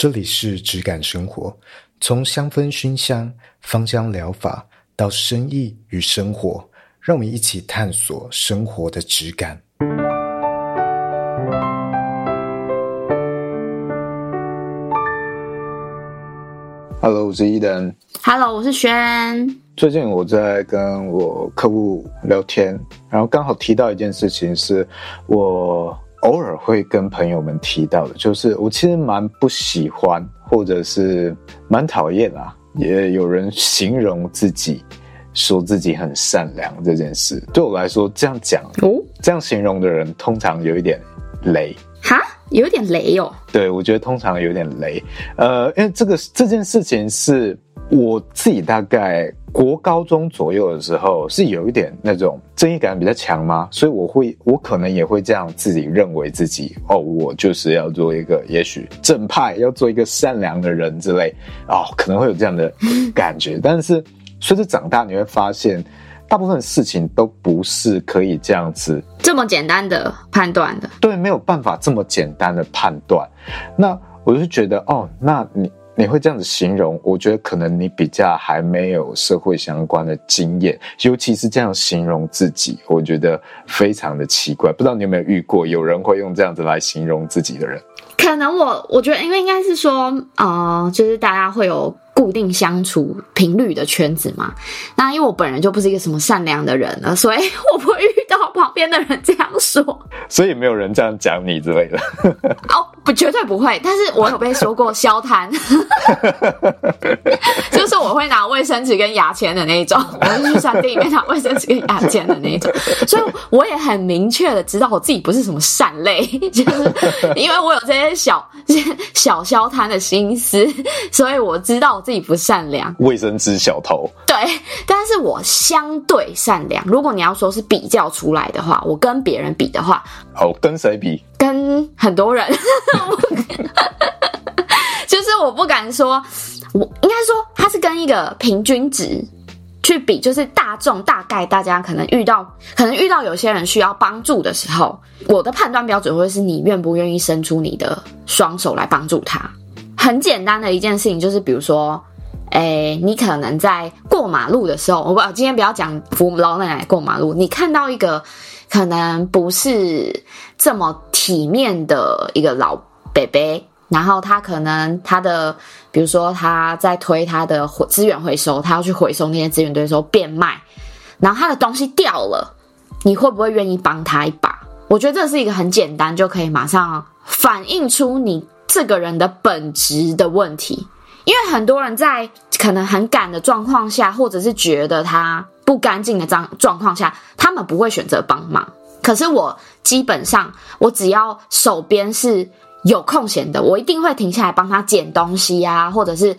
这里是质感生活，从香氛熏香、芳香疗法到生意与生活，让我们一起探索生活的质感。Hello，我是伊登。Hello，我是轩。最近我在跟我客户聊天，然后刚好提到一件事情，是我偶尔会跟朋友们提到的，就是我其实蛮不喜欢，或者是蛮讨厌啊，也有人形容自己说自己很善良这件事。对我来说，这样讲哦，这样形容的人通常有一点雷。哈，有点雷哦。对，我觉得通常有点雷。呃，因为这个这件事情是我自己大概。国高中左右的时候是有一点那种正义感比较强吗？所以我会，我可能也会这样自己认为自己哦，我就是要做一个也许正派，要做一个善良的人之类哦，可能会有这样的感觉。但是随着长大，你会发现大部分事情都不是可以这样子这么简单的判断的。对，没有办法这么简单的判断。那我就觉得哦，那你。你会这样子形容，我觉得可能你比较还没有社会相关的经验，尤其是这样形容自己，我觉得非常的奇怪。不知道你有没有遇过有人会用这样子来形容自己的人？可能我我觉得，因为应该是说，呃，就是大家会有。固定相处频率的圈子嘛，那因为我本人就不是一个什么善良的人了，所以 我不会遇到旁边的人这样说，所以没有人这样讲你之类的。哦，不，绝对不会。但是我有被说过消瘫，就是我会拿卫生纸跟牙签的那一种，我会去餐厅里面拿卫生纸跟牙签的那一种，所以我也很明确的知道我自己不是什么善类，就是因为我有这些小小消瘫的心思，所以我知道我。自己不善良，卫生纸小偷。对，但是我相对善良。如果你要说是比较出来的话，我跟别人比的话，好，跟谁比？跟很多人，就是我不敢说，我应该说它是跟一个平均值去比，就是大众大概大家可能遇到，可能遇到有些人需要帮助的时候，我的判断标准会是你愿不愿意伸出你的双手来帮助他。很简单的一件事情就是，比如说，诶，你可能在过马路的时候，我不，今天不要讲扶老奶奶过马路，你看到一个可能不是这么体面的一个老伯伯，然后他可能他的，比如说他在推他的资源回收，他要去回收那些资源堆的时候变卖，然后他的东西掉了，你会不会愿意帮他一把？我觉得这是一个很简单就可以马上反映出你。这个人的本质的问题，因为很多人在可能很赶的状况下，或者是觉得他不干净的状状况下，他们不会选择帮忙。可是我基本上，我只要手边是有空闲的，我一定会停下来帮他捡东西啊，或者是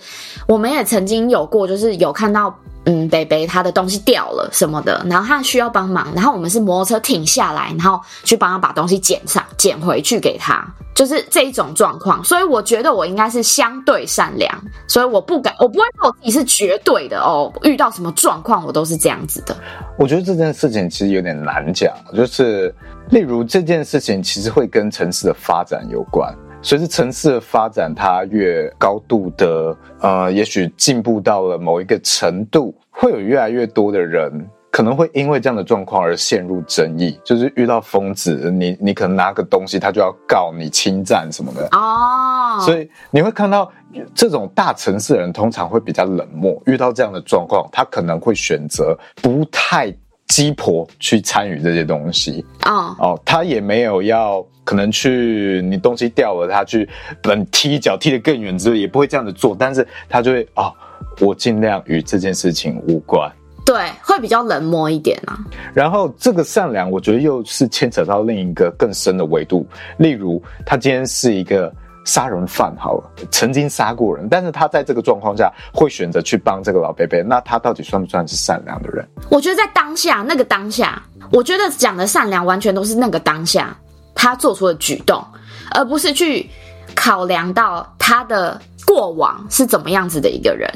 我们也曾经有过，就是有看到。嗯，北北他的东西掉了什么的，然后他需要帮忙，然后我们是摩托车停下来，然后去帮他把东西捡上，捡回去给他，就是这一种状况。所以我觉得我应该是相对善良，所以我不敢，我不会说我自己是绝对的哦。遇到什么状况，我都是这样子的。我觉得这件事情其实有点难讲，就是例如这件事情其实会跟城市的发展有关。随着城市的发展，它越高度的呃，也许进步到了某一个程度，会有越来越多的人可能会因为这样的状况而陷入争议。就是遇到疯子，你你可能拿个东西，他就要告你侵占什么的哦。所以你会看到这种大城市的人通常会比较冷漠，遇到这样的状况，他可能会选择不太。鸡婆去参与这些东西啊，oh. 哦，他也没有要可能去你东西掉了，他去本踢脚踢得更远之类，也不会这样子做，但是他就会哦，我尽量与这件事情无关，对，会比较冷漠一点啊。然后这个善良，我觉得又是牵扯到另一个更深的维度，例如他今天是一个。杀人犯好了，曾经杀过人，但是他在这个状况下会选择去帮这个老伯伯，那他到底算不算是善良的人？我觉得在当下那个当下，我觉得讲的善良完全都是那个当下他做出的举动，而不是去考量到他的过往是怎么样子的一个人。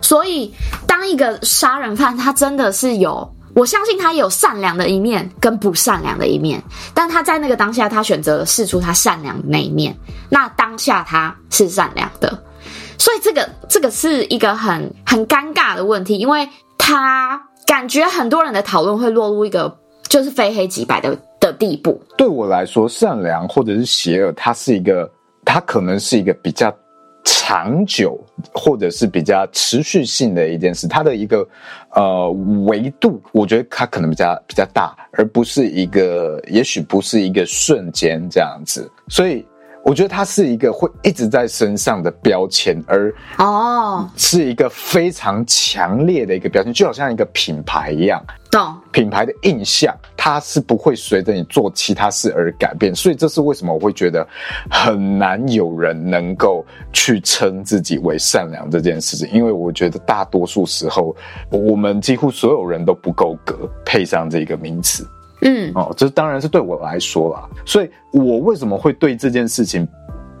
所以，当一个杀人犯他真的是有我相信他有善良的一面跟不善良的一面，但他在那个当下，他选择了试出他善良的那一面。那当下他是善良的，所以这个这个是一个很很尴尬的问题，因为他感觉很多人的讨论会落入一个就是非黑即白的的地步。对我来说，善良或者是邪恶，它是一个，它可能是一个比较。长久或者是比较持续性的一件事，它的一个呃维度，我觉得它可能比较比较大，而不是一个，也许不是一个瞬间这样子，所以我觉得它是一个会一直在身上的标签，而哦，是一个非常强烈的一个标签，就好像一个品牌一样。品牌的印象，它是不会随着你做其他事而改变，所以这是为什么我会觉得很难有人能够去称自己为善良这件事情，因为我觉得大多数时候，我们几乎所有人都不够格配上这个名词。嗯，哦，这当然是对我来说啦，所以我为什么会对这件事情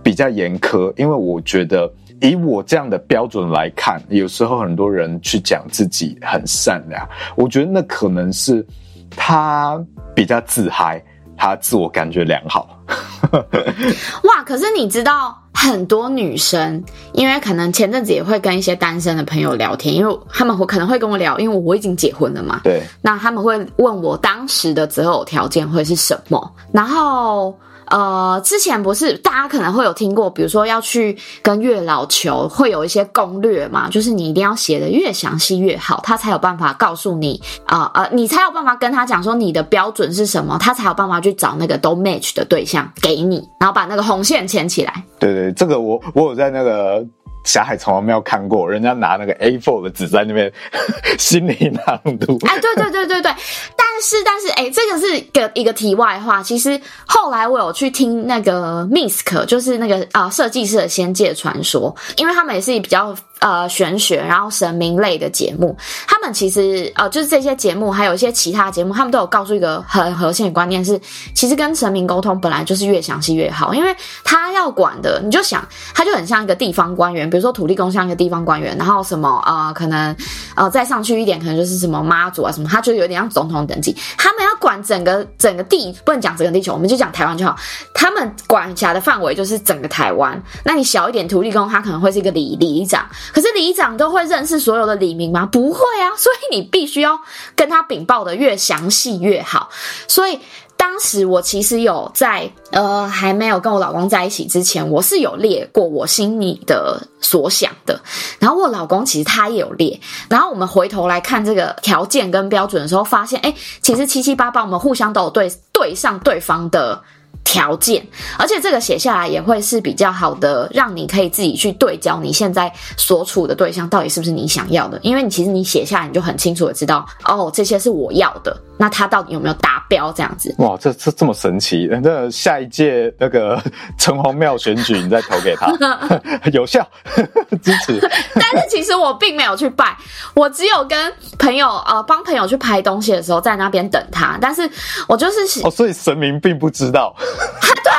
比较严苛？因为我觉得。以我这样的标准来看，有时候很多人去讲自己很善良，我觉得那可能是他比较自嗨，他自我感觉良好。哇！可是你知道，很多女生，因为可能前阵子也会跟一些单身的朋友聊天，因为他们会可能会跟我聊，因为我已经结婚了嘛。对。那他们会问我当时的择偶条件会是什么，然后。呃，之前不是大家可能会有听过，比如说要去跟月老求，会有一些攻略嘛，就是你一定要写的越详细越好，他才有办法告诉你啊呃，呃，你才有办法跟他讲说你的标准是什么，他才有办法去找那个都 match 的对象给你，然后把那个红线牵起来。对对，这个我我有在那个。霞海城隍庙看过，人家拿那个 A4 的纸在那边 心里朗读。哎，对对对对对，但但是但是，哎，这个是个一个题外话。其实后来我有去听那个 Misk 就是那个啊、呃、设计师的仙界传说，因为他们也是比较。呃，玄学，然后神明类的节目，他们其实呃，就是这些节目，还有一些其他节目，他们都有告诉一个很核心的观念是，其实跟神明沟通本来就是越详细越好，因为他要管的，你就想，他就很像一个地方官员，比如说土地公像一个地方官员，然后什么呃，可能呃再上去一点，可能就是什么妈祖啊什么，他就有点像总统等他们要管整个整个地，不能讲整个地球，我们就讲台湾就好，他们管辖的范围就是整个台湾，那你小一点土地公，他可能会是一个里里长。可是里长都会认识所有的里民吗？不会啊，所以你必须要跟他禀报的越详细越好。所以当时我其实有在呃还没有跟我老公在一起之前，我是有列过我心里的所想的。然后我老公其实他也有列。然后我们回头来看这个条件跟标准的时候，发现诶，其实七七八八我们互相都有对对上对方的。条件，而且这个写下来也会是比较好的，让你可以自己去对焦你现在所处的对象到底是不是你想要的，因为你其实你写下来你就很清楚的知道，哦，这些是我要的。那他到底有没有达标？这样子哇，这这这么神奇！那下一届那个 城隍庙选举，你再投给他，有效 支持。但是其实我并没有去拜，我只有跟朋友呃帮朋友去拍东西的时候，在那边等他。但是我就是哦，所以神明并不知道。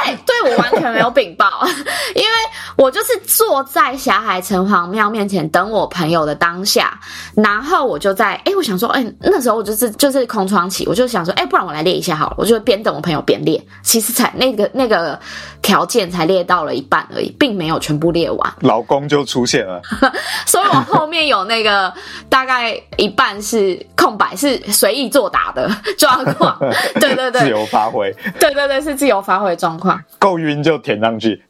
对，对我完全没有禀报，因为我就是坐在霞海城隍庙面前等我朋友的当下，然后我就在哎，我想说哎，那时候我就是就是空窗期。我就想说，哎、欸，不然我来列一下好了。我就边等我朋友边列，其实才那个那个条件才列到了一半而已，并没有全部列完。老公就出现了，所以我后面有那个大概一半是空白，是随意作答的状况。对对对，自由发挥。对对对，是自由发挥状况。够晕就填上去。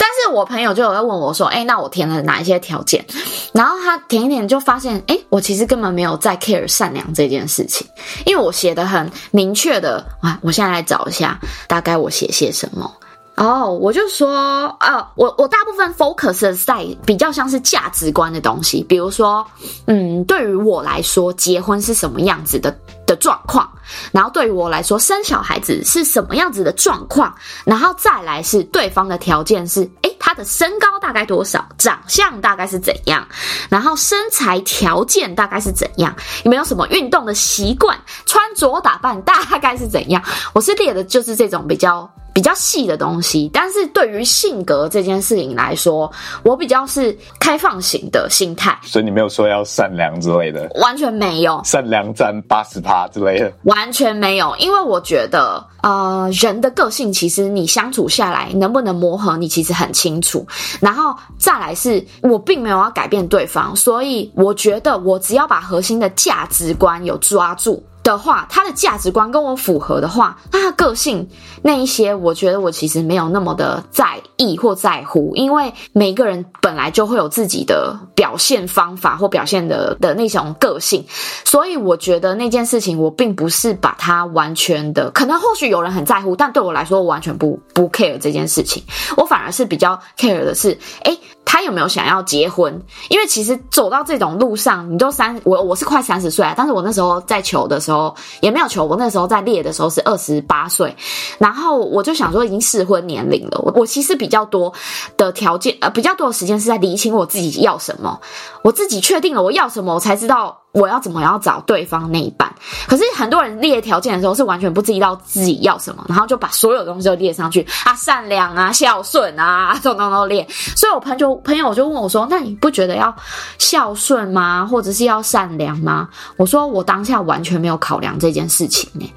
但是我朋友就有在问我说：“哎、那我填了哪一些条件？”然后他填一填就发现：“哎、我其实根本没有在 care 善良这件事情，因为我写的很明确的。啊，我现在来找一下，大概我写些什么。哦，我就说，啊，我我大部分 focus 在比较像是价值观的东西，比如说，嗯，对于我来说，结婚是什么样子的的状况，然后对于我来说，生小孩子是什么样子的状况，然后再来是对方的条件是，诶，他的身高大概多少，长相大概是怎样，然后身材条件大概是怎样，有没有什么运动的习惯，穿着打扮大概是怎样，我是列的就是这种比较。比较细的东西。但是对于性格这件事情来说，我比较是开放型的心态。所以你没有说要善良之类的，完全没有。善良占八十趴之类的，完全没有。因为我觉得，呃，人的个性其实你相处下来能不能磨合，你其实很清楚。然后再来是，我并没有要改变对方，所以我觉得我只要把核心的价值观有抓住。的话，他的价值观跟我符合的话，那他个性那一些，我觉得我其实没有那么的在意或在乎，因为每个人本来就会有自己的表现方法或表现的的那种个性，所以我觉得那件事情我并不是把它完全的，可能或许有人很在乎，但对我来说，我完全不不 care 这件事情，我反而是比较 care 的是，诶。他有没有想要结婚？因为其实走到这种路上，你都三我我是快三十岁啊，但是我那时候在求的时候也没有求，我那时候在列的时候是二十八岁，然后我就想说已经适婚年龄了，我我其实比较多的条件呃比较多的时间是在理清我自己要什么，我自己确定了我要什么，我才知道。我要怎么要找对方那一半？可是很多人列条件的时候是完全不知道自己要什么，然后就把所有东西都列上去啊，善良啊，孝顺啊，这种东西都列。所以我朋友朋友就问我说：“那你不觉得要孝顺吗？或者是要善良吗？”我说：“我当下完全没有考量这件事情呢，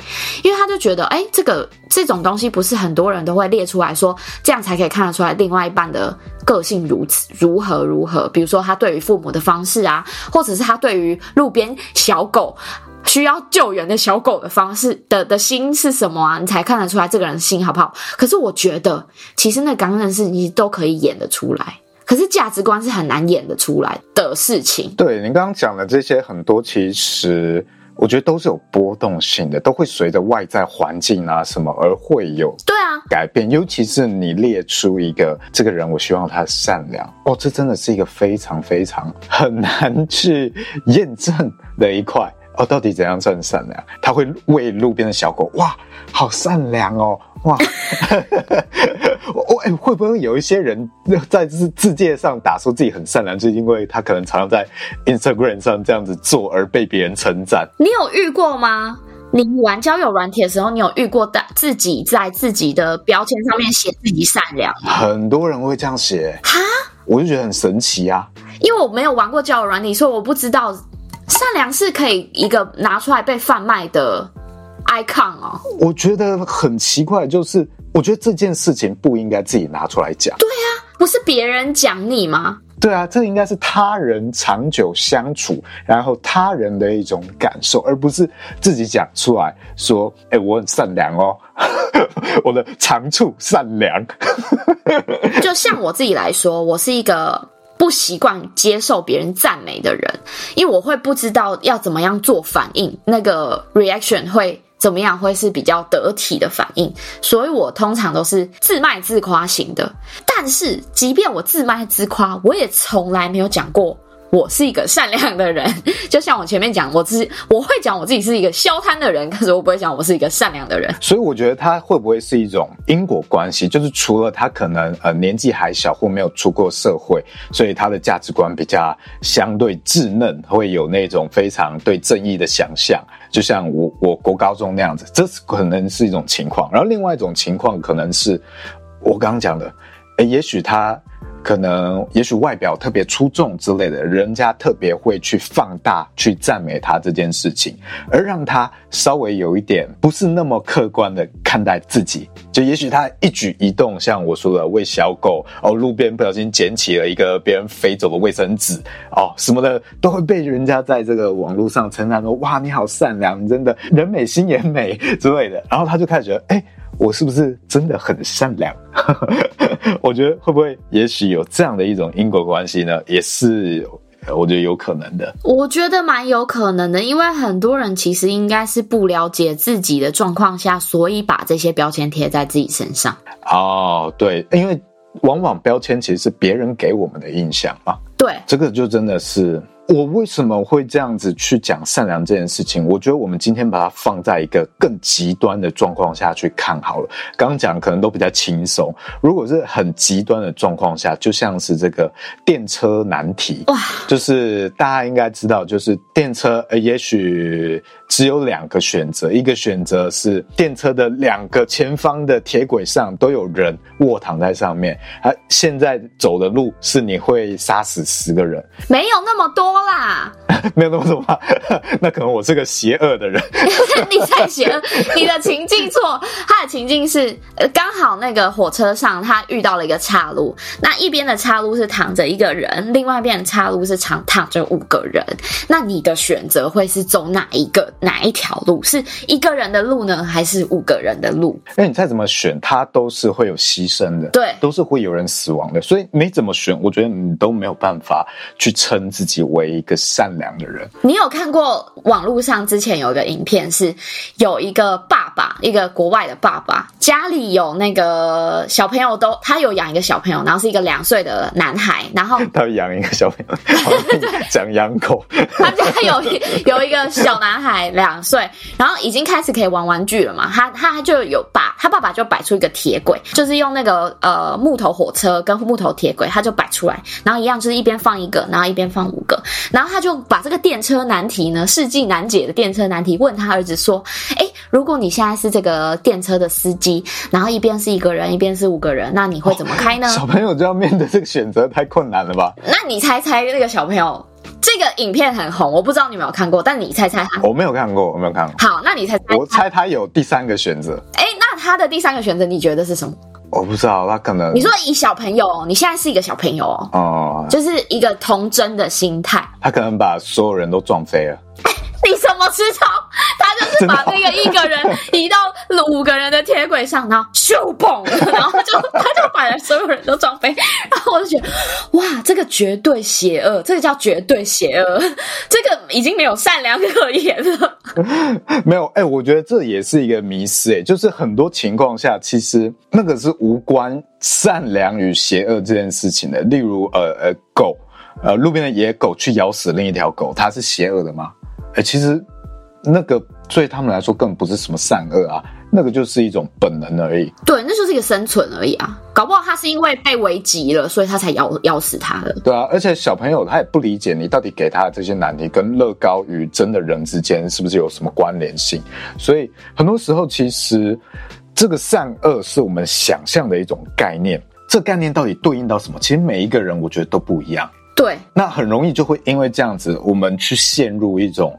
因为他就觉得，哎，这个这种东西不是很多人都会列出来说，这样才可以看得出来另外一半的。”个性如此如何如何？比如说他对于父母的方式啊，或者是他对于路边小狗需要救援的小狗的方式的的心是什么啊？你才看得出来这个人心好不好？可是我觉得，其实那刚认识你都可以演得出来，可是价值观是很难演得出来的事情。对，你刚刚讲的这些很多，其实。我觉得都是有波动性的，都会随着外在环境啊什么而会有对啊改变。尤其是你列出一个这个人，我希望他善良哦，这真的是一个非常非常很难去验证的一块哦。到底怎样算善良？他会喂路边的小狗，哇，好善良哦。哇，我 哎，会不会有一些人在字字界上打说自己很善良，就是因为他可能常常在 Instagram 上这样子做而被别人称赞？你有遇过吗？你玩交友软体的时候，你有遇过的自己在自己的标签上面写自己善良？很多人会这样写哈，我就觉得很神奇啊。因为我没有玩过交友软体，所以我不知道善良是可以一个拿出来被贩卖的。icon 哦，我觉得很奇怪，就是我觉得这件事情不应该自己拿出来讲。对啊，不是别人讲你吗？对啊，这应该是他人长久相处，然后他人的一种感受，而不是自己讲出来说：“哎，我很善良哦，我的长处善良。”就像我自己来说，我是一个不习惯接受别人赞美的人，因为我会不知道要怎么样做反应，那个 reaction 会。怎么样会是比较得体的反应？所以我通常都是自卖自夸型的。但是，即便我自卖自夸，我也从来没有讲过。我是一个善良的人，就像我前面讲，我自我会讲我自己是一个消贪的人，可是我不会讲我是一个善良的人。所以我觉得他会不会是一种因果关系？就是除了他可能呃年纪还小或没有出过社会，所以他的价值观比较相对稚嫩，会有那种非常对正义的想象，就像我我国高中那样子，这是可能是一种情况。然后另外一种情况可能是我刚刚讲的，诶，也许他。可能，也许外表特别出众之类的，人家特别会去放大、去赞美他这件事情，而让他稍微有一点不是那么客观的看待自己。就也许他一举一动，像我说的喂小狗哦，路边不小心捡起了一个别人飞走的卫生纸哦，什么的，都会被人家在这个网络上称赞说：“哇，你好善良，你真的人美心也美之类的。”然后他就开始觉得，哎。我是不是真的很善良？我觉得会不会，也许有这样的一种因果关系呢？也是，我觉得有可能的。我觉得蛮有可能的，因为很多人其实应该是不了解自己的状况下，所以把这些标签贴在自己身上。哦，对，因为往往标签其实是别人给我们的印象嘛。对，这个就真的是。我为什么会这样子去讲善良这件事情？我觉得我们今天把它放在一个更极端的状况下去看好了。刚刚讲可能都比较轻松，如果是很极端的状况下，就像是这个电车难题，哇，就是大家应该知道，就是电车，呃，也许。只有两个选择，一个选择是电车的两个前方的铁轨上都有人卧躺在上面，啊，现在走的路是你会杀死十个人，没有那么多啦，没有那么多吧？那可能我是个邪恶的人，你太邪恶，你的情境错，他的情境是呃，刚好那个火车上他遇到了一个岔路，那一边的岔路是躺着一个人，另外一边的岔路是躺躺着五个人，那你的选择会是走哪一个？哪一条路是一个人的路呢，还是五个人的路？那你再怎么选，他都是会有牺牲的，对，都是会有人死亡的。所以没怎么选，我觉得你都没有办法去称自己为一个善良的人。你有看过网络上之前有一个影片，是有一个爸爸，一个国外的爸爸，家里有那个小朋友都，他有养一个小朋友，然后是一个两岁的男孩，然后他养一个小朋友，讲养狗，他家有有一个小男孩。两岁，然后已经开始可以玩玩具了嘛？他他就有把他爸爸就摆出一个铁轨，就是用那个呃木头火车跟木头铁轨，他就摆出来，然后一样就是一边放一个，然后一边放五个，然后他就把这个电车难题呢，世纪难解的电车难题问他儿子说：“哎，如果你现在是这个电车的司机，然后一边是一个人，一边是五个人，那你会怎么开呢？”小朋友就要面对这个选择，太困难了吧？那你猜猜那个小朋友？这个影片很红，我不知道你有没有看过，但你猜猜他？我没有看过，我没有看过。好，那你猜猜？我猜他有第三个选择。哎，那他的第三个选择，你觉得是什么？我不知道，他可能……你说以小朋友，你现在是一个小朋友哦，就是一个童真的心态。他可能把所有人都撞飞了。你什么知道？他就是把那个一个人移到五个人的铁轨上，然后咻嘣，然后就他就把所有人都撞飞。然后我就觉得，哇，这个绝对邪恶，这个叫绝对邪恶，这个已经没有善良可言了。没有，哎、我觉得这也是一个迷失，哎，就是很多情况下，其实那个是无关善良与邪恶这件事情的。例如，呃呃，狗，呃，路边的野狗去咬死另一条狗，它是邪恶的吗？哎、其实那个对他们来说根本不是什么善恶啊，那个就是一种本能而已。对，那就是一个生存而已啊。搞不好他是因为被危急了，所以他才咬咬死他的。对啊，而且小朋友他也不理解你到底给他的这些难题跟乐高与真的人之间是不是有什么关联性。所以很多时候，其实这个善恶是我们想象的一种概念。这概念到底对应到什么？其实每一个人我觉得都不一样。对，那很容易就会因为这样子，我们去陷入一种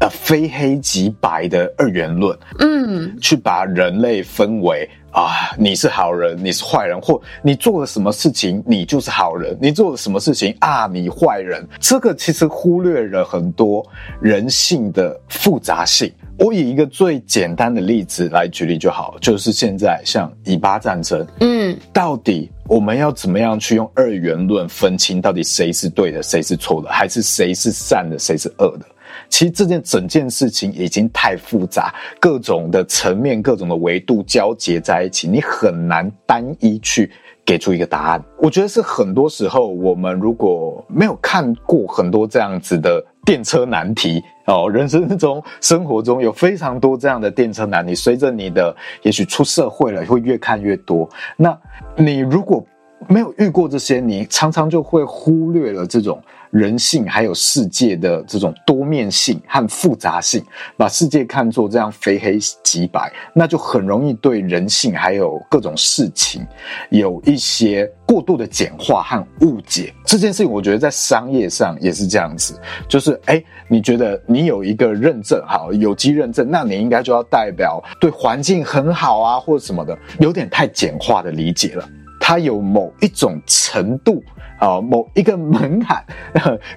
呃非黑即白的二元论，嗯，去把人类分为啊，你是好人，你是坏人，或你做了什么事情，你就是好人，你做了什么事情啊，你坏人。这个其实忽略了很多人性的复杂性。我以一个最简单的例子来举例就好，就是现在像以巴战争，嗯，到底我们要怎么样去用二元论分清到底谁是对的，谁是错的，还是谁是善的，谁是恶的？其实这件整件事情已经太复杂，各种的层面、各种的维度交结在一起，你很难单一去给出一个答案。我觉得是很多时候我们如果没有看过很多这样子的。电车难题哦，人生中、生活中有非常多这样的电车难题。随着你的，也许出社会了，会越看越多。那你如果没有遇过这些，你常常就会忽略了这种。人性还有世界的这种多面性和复杂性，把世界看作这样非黑即白，那就很容易对人性还有各种事情有一些过度的简化和误解。这件事情，我觉得在商业上也是这样子，就是哎，你觉得你有一个认证，好，有机认证，那你应该就要代表对环境很好啊，或者什么的，有点太简化的理解了。它有某一种程度。啊，某一个门槛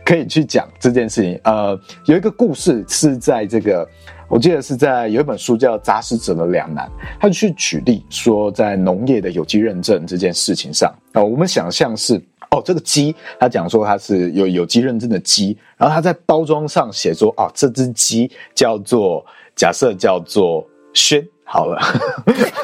可以去讲这件事情。呃，有一个故事是在这个，我记得是在有一本书叫《杂食者的两难》，他就去举例说，在农业的有机认证这件事情上啊，我们想象是哦，这个鸡，他讲说它是有有机认证的鸡，然后他在包装上写说，哦，这只鸡叫做假设叫做轩好了。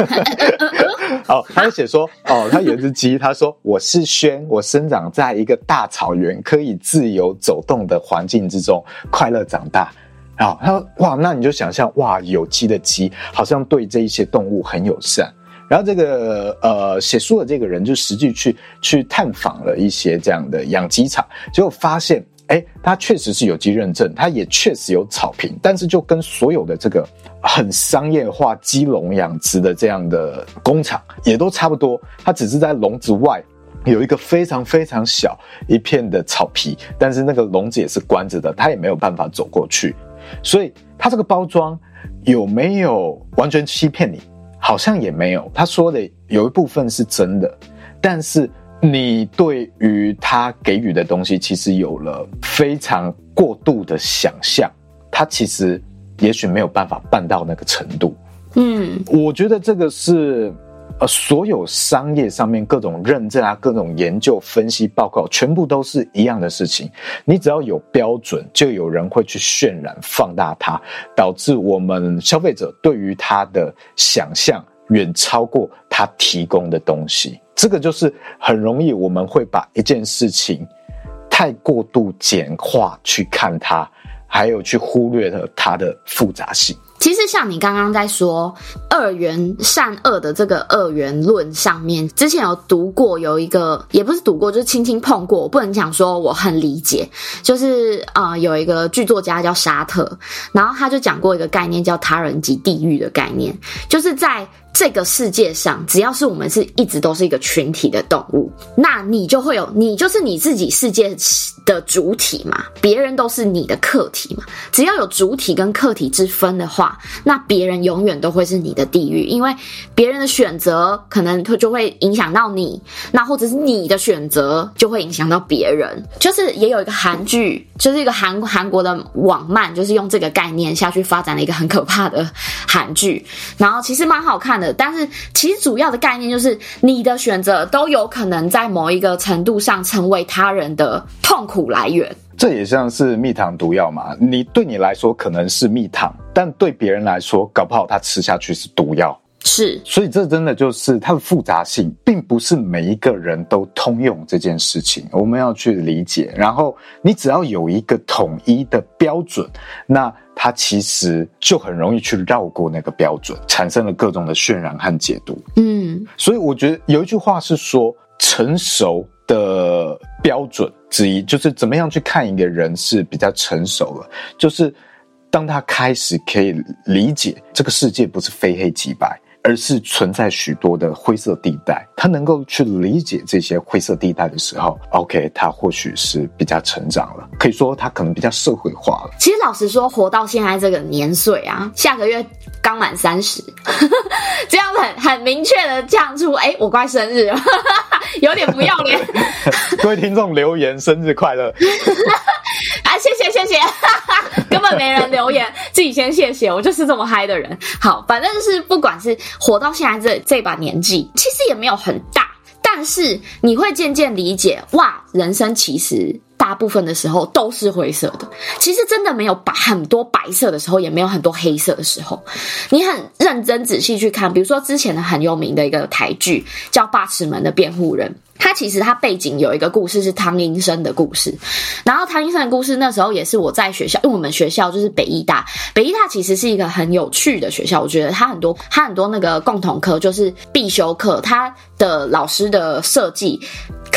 哦，他就写说，哦，他有一只鸡，他说我是轩，我生长在一个大草原，可以自由走动的环境之中，快乐长大。然后他说，哇，那你就想象，哇，有机的鸡好像对这一些动物很友善。然后这个呃写书的这个人就实际去去探访了一些这样的养鸡场，结果发现。哎，它确实是有机认证，它也确实有草坪，但是就跟所有的这个很商业化鸡笼养殖的这样的工厂也都差不多，它只是在笼子外有一个非常非常小一片的草皮，但是那个笼子也是关着的，它也没有办法走过去，所以它这个包装有没有完全欺骗你？好像也没有，他说的有一部分是真的，但是。你对于他给予的东西，其实有了非常过度的想象，他其实也许没有办法办到那个程度。嗯，我觉得这个是呃，所有商业上面各种认证啊、各种研究分析报告，全部都是一样的事情。你只要有标准，就有人会去渲染、放大它，导致我们消费者对于它的想象远超过他提供的东西。这个就是很容易，我们会把一件事情太过度简化去看它，还有去忽略了它的复杂性。其实像你刚刚在说二元善恶的这个二元论上面，之前有读过，有一个也不是读过，就是轻轻碰过。我不能讲说我很理解，就是啊、有一个剧作家叫沙特，然后他就讲过一个概念叫他人即地狱的概念，就是在。这个世界上，只要是我们是一直都是一个群体的动物，那你就会有，你就是你自己世界的主体嘛，别人都是你的客体嘛。只要有主体跟客体之分的话，那别人永远都会是你的地狱，因为别人的选择可能就会影响到你，那或者是你的选择就会影响到别人。就是也有一个韩剧，就是一个韩韩国的网漫，就是用这个概念下去发展了一个很可怕的韩剧，然后其实蛮好看的。但是，其实主要的概念就是，你的选择都有可能在某一个程度上成为他人的痛苦来源。这也像是蜜糖毒药嘛？你对你来说可能是蜜糖，但对别人来说，搞不好他吃下去是毒药。是，所以这真的就是它的复杂性，并不是每一个人都通用这件事情，我们要去理解。然后你只要有一个统一的标准，那它其实就很容易去绕过那个标准，产生了各种的渲染和解读。嗯，所以我觉得有一句话是说，成熟的标准之一就是怎么样去看一个人是比较成熟了，就是当他开始可以理解这个世界不是非黑即白。而是存在许多的灰色地带，他能够去理解这些灰色地带的时候，OK，他或许是比较成长了，可以说他可能比较社会化了。其实老实说，活到现在这个年岁啊，下个月刚满三十，这样很很明确的讲出，哎，我快生日了，有点不要脸。各位听众留言生日快乐啊，谢谢谢谢，根本没人留言，自己先谢谢，我就是这么嗨的人。好，反正就是不管是。活到现在这这把年纪，其实也没有很大，但是你会渐渐理解，哇，人生其实大部分的时候都是灰色的。其实真的没有白很多白色的时候，也没有很多黑色的时候。你很认真仔细去看，比如说之前的很有名的一个台剧叫《八尺门的辩护人》。他其实他背景有一个故事是汤英生的故事，然后汤英生的故事那时候也是我在学校，因为我们学校就是北艺大，北艺大其实是一个很有趣的学校，我觉得它很多它很多那个共同课就是必修课，它的老师的设计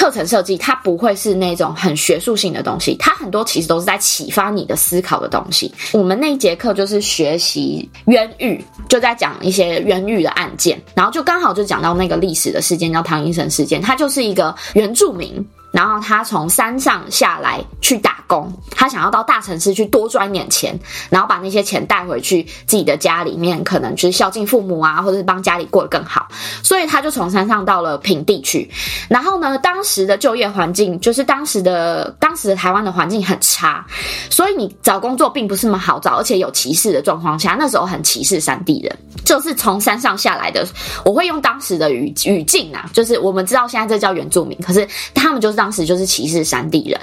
课程设计，它不会是那种很学术性的东西，它很多其实都是在启发你的思考的东西。我们那一节课就是学习冤狱，就在讲一些冤狱的案件，然后就刚好就讲到那个历史的事件叫唐英生事件，它就是。一个原住民，然后他从山上下来去打工，他想要到大城市去多赚点钱，然后把那些钱带回去自己的家里面，可能就是孝敬父母啊，或者是帮家里过得更好。所以他就从山上到了平地去。然后呢，当时的就业环境就是当时的当时的台湾的环境很差，所以你找工作并不是那么好找，而且有歧视的状况下，那时候很歧视山地人。就是从山上下来的。我会用当时的语语境啊，就是我们知道现在这叫原住民，可是他们就是当时就是歧视山地人。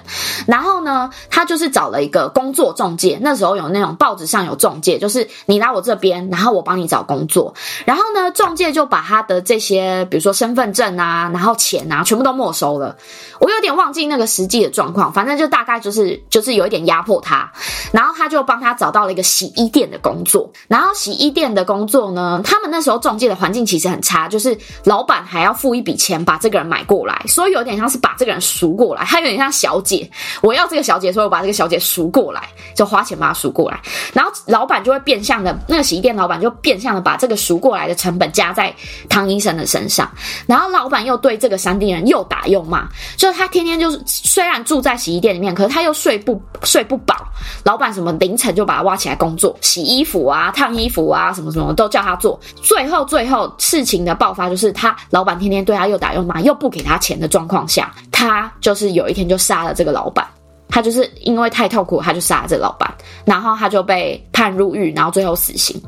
然后呢，他就是找了一个工作中介，那时候有那种报纸上有中介，就是你来我这边，然后我帮你找工作。然后呢，中介就把他的这些，比如说身份证啊，然后钱啊，全部都没收了。我有点忘记那个实际的状况，反正就大概就是就是有一点压迫他。然后他就帮他找到了一个洗衣店的工作。然后洗衣店的工作呢，他们那时候中介的环境其实很差，就是老板还要付一笔钱把这个人买过来，所以有点像是把这个人赎过来，他有点像小姐，我要这个小姐，所以我把这个小姐赎过来，就花钱把她赎过来。然后老板就会变相的，那个洗衣店老板就变相的把这个赎过来的成本加在汤医生的身上。然后老板又对这个山地人又打又骂，就是他天天就是虽然住在洗衣店里面，可是他又睡不睡不饱。老板什么凌晨就把他挖起来工作，洗衣服啊、烫衣服啊，什么什么都叫他做。最后最后事情的爆发就是他老板天天对他又打又骂，又不给他钱的状况下，他就是有一天就杀了这个老板。他就是因为太痛苦，他就杀了这个老板，然后他就被判入狱，然后最后死刑。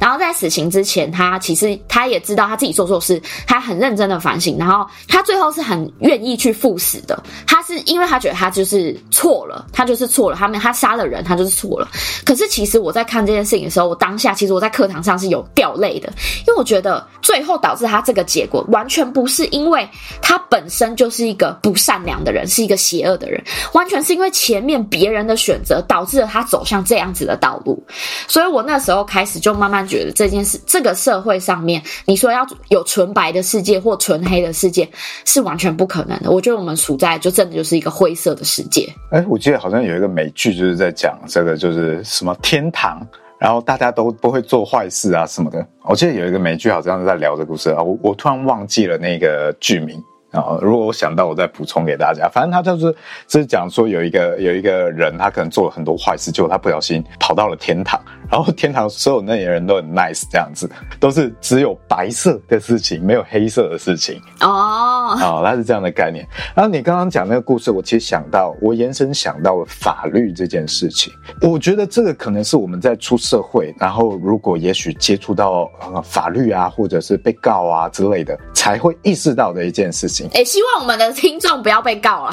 然后在死刑之前，他其实他也知道他自己做错事，他很认真的反省，然后他最后是很愿意去赴死的。他是因为他觉得他就是错了，他就是错了，他们他杀了人，他就是错了。可是其实我在看这件事情的时候，我当下其实我在课堂上是有掉泪的，因为我觉得最后导致他这个结果，完全不是因为他本身就是一个不善良的人，是一个邪恶的人，完全是因为。因为前面别人的选择导致了他走向这样子的道路，所以我那时候开始就慢慢觉得这件事，这个社会上面，你说要有纯白的世界或纯黑的世界是完全不可能的。我觉得我们处在就真的就是一个灰色的世界。哎，我记得好像有一个美剧就是在讲这个，就是什么天堂，然后大家都不会做坏事啊什么的。我记得有一个美剧好像是在聊这个故事啊，我我突然忘记了那个剧名。然后，如果我想到，我再补充给大家。反正他就是，就是讲说有一个有一个人，他可能做了很多坏事，结果他不小心跑到了天堂。然后天堂所有那些人都很 nice，这样子，都是只有白色的事情，没有黑色的事情。哦，哦，它是这样的概念。然后你刚刚讲那个故事，我其实想到，我延伸想到了法律这件事情。我觉得这个可能是我们在出社会，然后如果也许接触到呃法律啊，或者是被告啊之类的，才会意识到的一件事情。哎，希望我们的听众不要被告啊，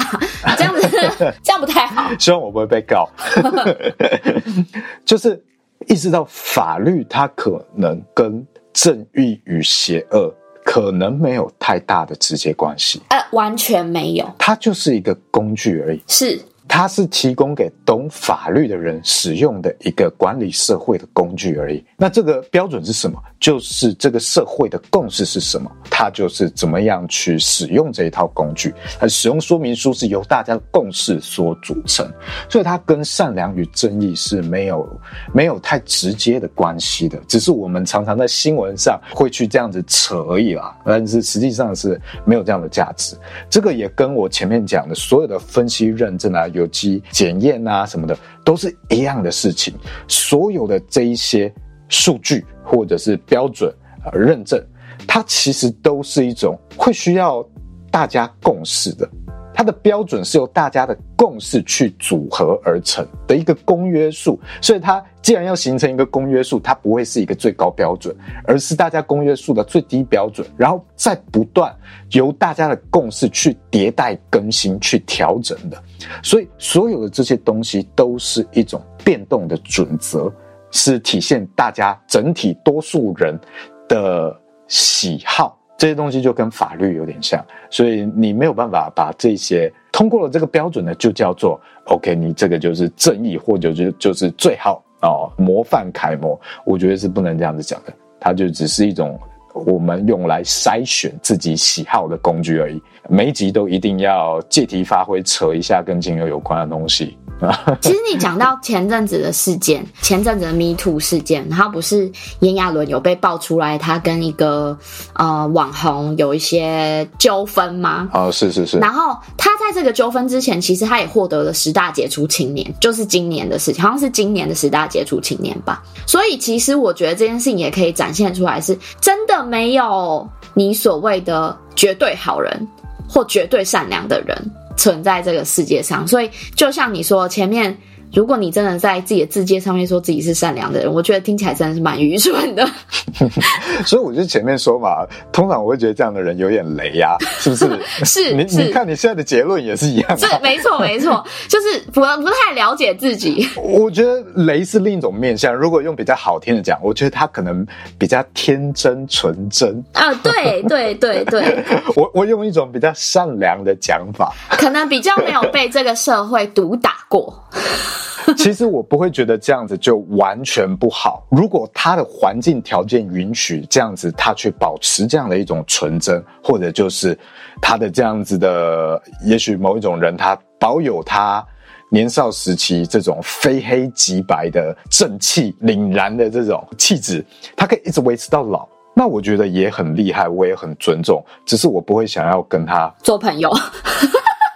这样子这样不太好。希望我不会被告，就是。意识到法律它可能跟正义与邪恶可能没有太大的直接关系，呃，完全没有，它就是一个工具而已。是。它是提供给懂法律的人使用的一个管理社会的工具而已。那这个标准是什么？就是这个社会的共识是什么？它就是怎么样去使用这一套工具。它使用说明书是由大家的共识所组成，所以它跟善良与正义是没有没有太直接的关系的。只是我们常常在新闻上会去这样子扯而已啦，但是实际上是没有这样的价值。这个也跟我前面讲的所有的分析认证啊。有机检验啊，什么的都是一样的事情。所有的这一些数据或者是标准啊认证，它其实都是一种会需要大家共识的。它的标准是由大家的共识去组合而成的一个公约数，所以它既然要形成一个公约数，它不会是一个最高标准，而是大家公约数的最低标准，然后再不断由大家的共识去迭代更新、去调整的。所以所有的这些东西都是一种变动的准则，是体现大家整体多数人的喜好。这些东西就跟法律有点像，所以你没有办法把这些通过了这个标准呢，就叫做 OK，你这个就是正义，或者就就是最好哦，模范楷模。我觉得是不能这样子讲的，它就只是一种我们用来筛选自己喜好的工具而已。每一集都一定要借题发挥，扯一下跟金牛有关的东西。其实你讲到前阵子的事件，前阵子的 Me Too 事件，然后不是炎亚纶有被爆出来，他跟一个呃网红有一些纠纷吗？哦，是是是。然后他在这个纠纷之前，其实他也获得了十大杰出青年，就是今年的事情，好像是今年的十大杰出青年吧。所以其实我觉得这件事情也可以展现出来，是真的没有你所谓的绝对好人或绝对善良的人。存在这个世界上，所以就像你说前面，如果你真的在自己的字界上面说自己是善良的人，我觉得听起来真的是蛮愚蠢的。所以我就前面说嘛，通常我会觉得这样的人有点雷呀、啊，是不是？是，你是你看你现在的结论也是一样、啊。是，没错，没错，就是不不太了解自己。我觉得雷是另一种面相。如果用比较好听的讲，我觉得他可能比较天真纯真啊。对对对对。我我用一种比较善良的讲法，可能比较没有被这个社会毒打过。其实我不会觉得这样子就完全不好。如果他的环境条件允许这样子，他去保持这样的一种纯真，或者就是他的这样子的，也许某一种人他保有他年少时期这种非黑即白的正气凛然的这种气质，他可以一直维持到老，那我觉得也很厉害，我也很尊重。只是我不会想要跟他做朋友。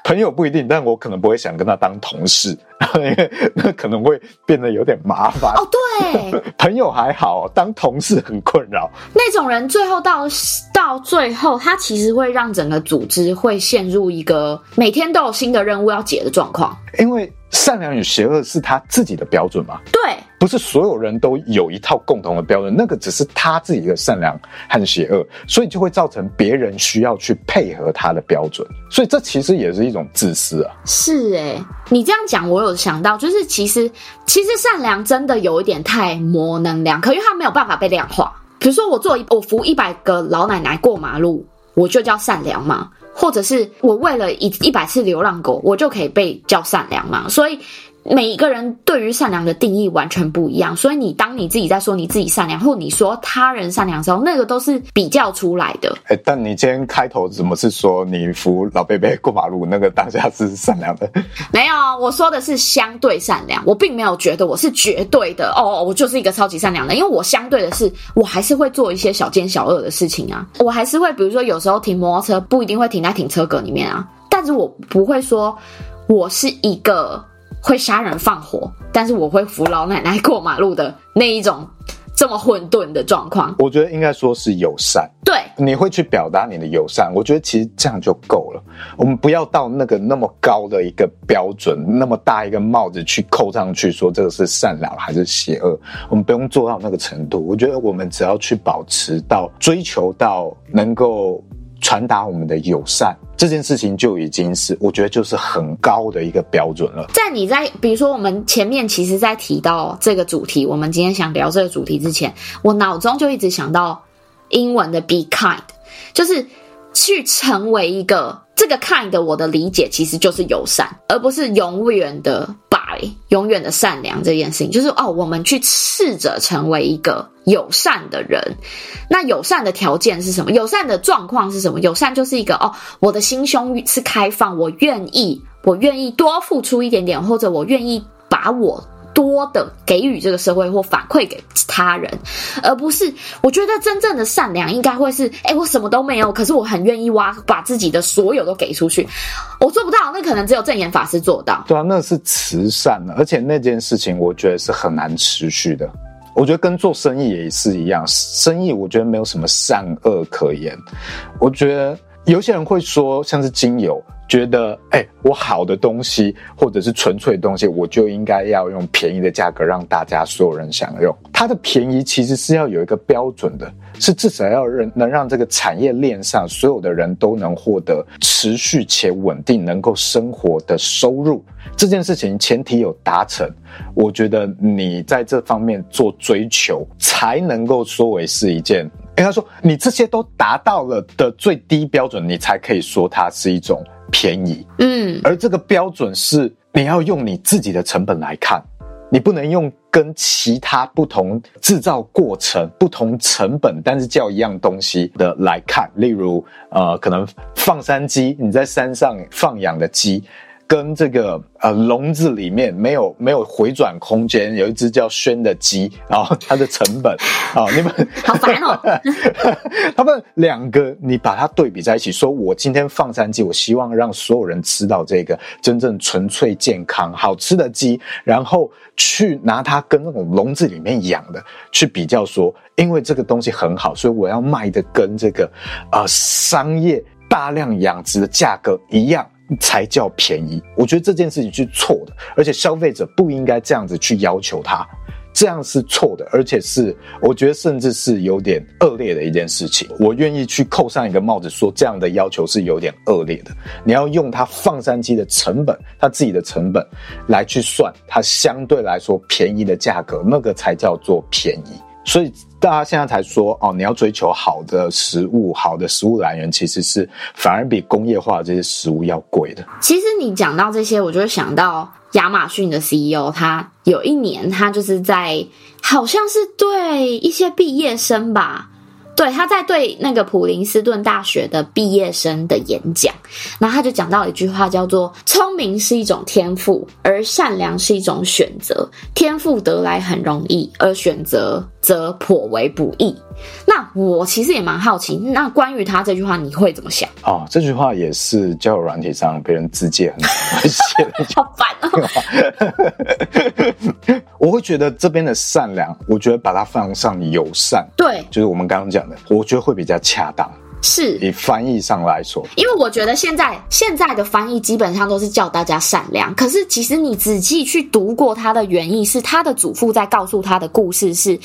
朋友不一定，但我可能不会想跟他当同事，因 为那可能会变得有点麻烦。哦，对，朋友还好，当同事很困扰。那种人最后到到最后，他其实会让整个组织会陷入一个每天都有新的任务要解的状况，因为。善良与邪恶是他自己的标准吗？对，不是所有人都有一套共同的标准，那个只是他自己的善良和邪恶，所以就会造成别人需要去配合他的标准，所以这其实也是一种自私啊。是诶，你这样讲，我有想到，就是其实其实善良真的有一点太模棱两可，因为他没有办法被量化。比如说，我做我扶一百个老奶奶过马路，我就叫善良吗？或者是我喂了一一百次流浪狗，我就可以被叫善良嘛？所以每一个人对于善良的定义完全不一样。所以你当你自己在说你自己善良，或你说他人善良的时候，那个都是比较出来的。哎、欸，但你今天开头怎么是说你扶老伯伯过马路，那个当下是善良的？没有，我说的是相对善良。我并没有觉得我是绝对的哦，我就是一个超级善良的，因为我相对的是，我还是会做一些小奸小恶的事情啊。我还是会，比如说有时候停摩托车不一定会停在停车格里面啊，但是我不会说我是一个。会杀人放火，但是我会扶老奶奶过马路的那一种这么混沌的状况，我觉得应该说是友善。对，你会去表达你的友善，我觉得其实这样就够了。我们不要到那个那么高的一个标准，那么大一个帽子去扣上去，说这个是善良还是邪恶，我们不用做到那个程度。我觉得我们只要去保持到追求到能够。传达我们的友善这件事情就已经是，我觉得就是很高的一个标准了。在你在比如说我们前面其实，在提到这个主题，我们今天想聊这个主题之前，我脑中就一直想到英文的 be kind，就是去成为一个这个 kind。我的理解其实就是友善，而不是永远的把。永远的善良这件事情，就是哦，我们去试着成为一个友善的人。那友善的条件是什么？友善的状况是什么？友善就是一个哦，我的心胸是开放，我愿意，我愿意多付出一点点，或者我愿意把我。多的给予这个社会或反馈给他人，而不是我觉得真正的善良应该会是，哎，我什么都没有，可是我很愿意挖，把自己的所有都给出去。我做不到，那可能只有证严法师做到。对啊，那是慈善，而且那件事情我觉得是很难持续的。我觉得跟做生意也是一样，生意我觉得没有什么善恶可言。我觉得有些人会说，像是精油。觉得哎、我好的东西或者是纯粹的东西，我就应该要用便宜的价格让大家所有人享用。它的便宜其实是要有一个标准的，是至少要让能让这个产业链上所有的人都能获得持续且稳定能够生活的收入。这件事情前提有达成，我觉得你在这方面做追求，才能够说为是一件。应该说，你这些都达到了的最低标准，你才可以说它是一种。便宜，嗯，而这个标准是你要用你自己的成本来看，你不能用跟其他不同制造过程、不同成本，但是叫一样东西的来看。例如，呃，可能放山鸡，你在山上放养的鸡。跟这个呃笼子里面没有没有回转空间，有一只叫轩的鸡，然后 它的成本啊，你们好烦哦。他们两个你把它对比在一起，说我今天放山鸡，我希望让所有人吃到这个真正纯粹健康好吃的鸡，然后去拿它跟那种笼子里面养的去比较说，说因为这个东西很好，所以我要卖的跟这个呃商业大量养殖的价格一样。才叫便宜。我觉得这件事情是错的，而且消费者不应该这样子去要求他。这样是错的，而且是我觉得甚至是有点恶劣的一件事情。我愿意去扣上一个帽子，说这样的要求是有点恶劣的。你要用它放山鸡的成本，它自己的成本来去算，它相对来说便宜的价格，那个才叫做便宜。所以大家现在才说哦，你要追求好的食物，好的食物来源其实是反而比工业化的这些食物要贵的。其实你讲到这些，我就会想到。亚马逊的 CEO，他有一年，他就是在好像是对一些毕业生吧，对，他在对那个普林斯顿大学的毕业生的演讲，然后他就讲到一句话，叫做“聪明是一种天赋，而善良是一种选择。天赋得来很容易，而选择则颇为不易。”那我其实也蛮好奇，那关于他这句话，你会怎么想？哦，这句话也是交友软体上别人自荐很常会写的，好烦哦。我会觉得这边的善良，我觉得把它放上友善，对，就是我们刚刚讲的，我觉得会比较恰当。是以翻译上来说，因为我觉得现在现在的翻译基本上都是叫大家善良。可是其实你仔细去读过他的原意，是他的祖父在告诉他的故事是：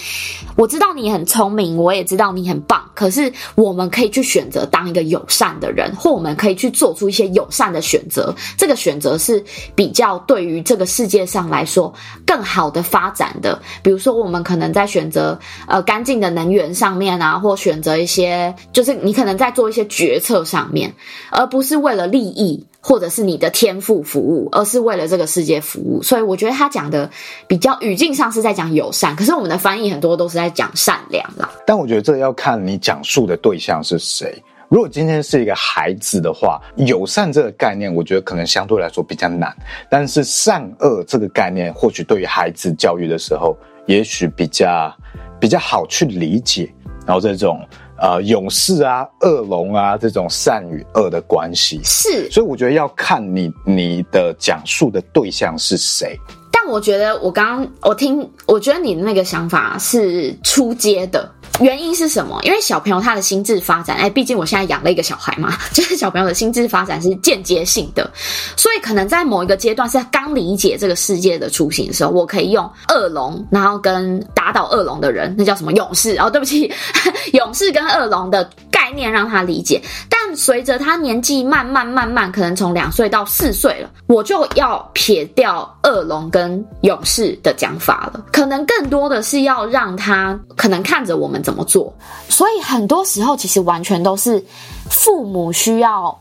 我知道你很聪明，我也知道你很棒。可是我们可以去选择当一个友善的人，或我们可以去做出一些友善的选择。这个选择是比较对于这个世界上来说更好的发展的。比如说，我们可能在选择呃干净的能源上面啊，或选择一些就是你可能。能在做一些决策上面，而不是为了利益或者是你的天赋服务，而是为了这个世界服务。所以我觉得他讲的比较语境上是在讲友善，可是我们的翻译很多都是在讲善良啦。但我觉得这要看你讲述的对象是谁。如果今天是一个孩子的话，友善这个概念，我觉得可能相对来说比较难。但是善恶这个概念，或许对于孩子教育的时候，也许比较比较好去理解。然后这种。呃，勇士啊，恶龙啊，这种善与恶的关系是，所以我觉得要看你你的讲述的对象是谁。但我觉得我刚刚我听，我觉得你的那个想法是出街的。原因是什么？因为小朋友他的心智发展，哎，毕竟我现在养了一个小孩嘛，就是小朋友的心智发展是间接性的，所以可能在某一个阶段是刚理解这个世界的雏形的时候，我可以用恶龙，然后跟打倒恶龙的人，那叫什么勇士？哦，对不起，勇士跟恶龙的概念让他理解。但随着他年纪慢慢慢慢，可能从两岁到四岁了，我就要撇掉恶龙跟勇士的讲法了，可能更多的是要让他可能看着我们。怎么做？所以很多时候，其实完全都是父母需要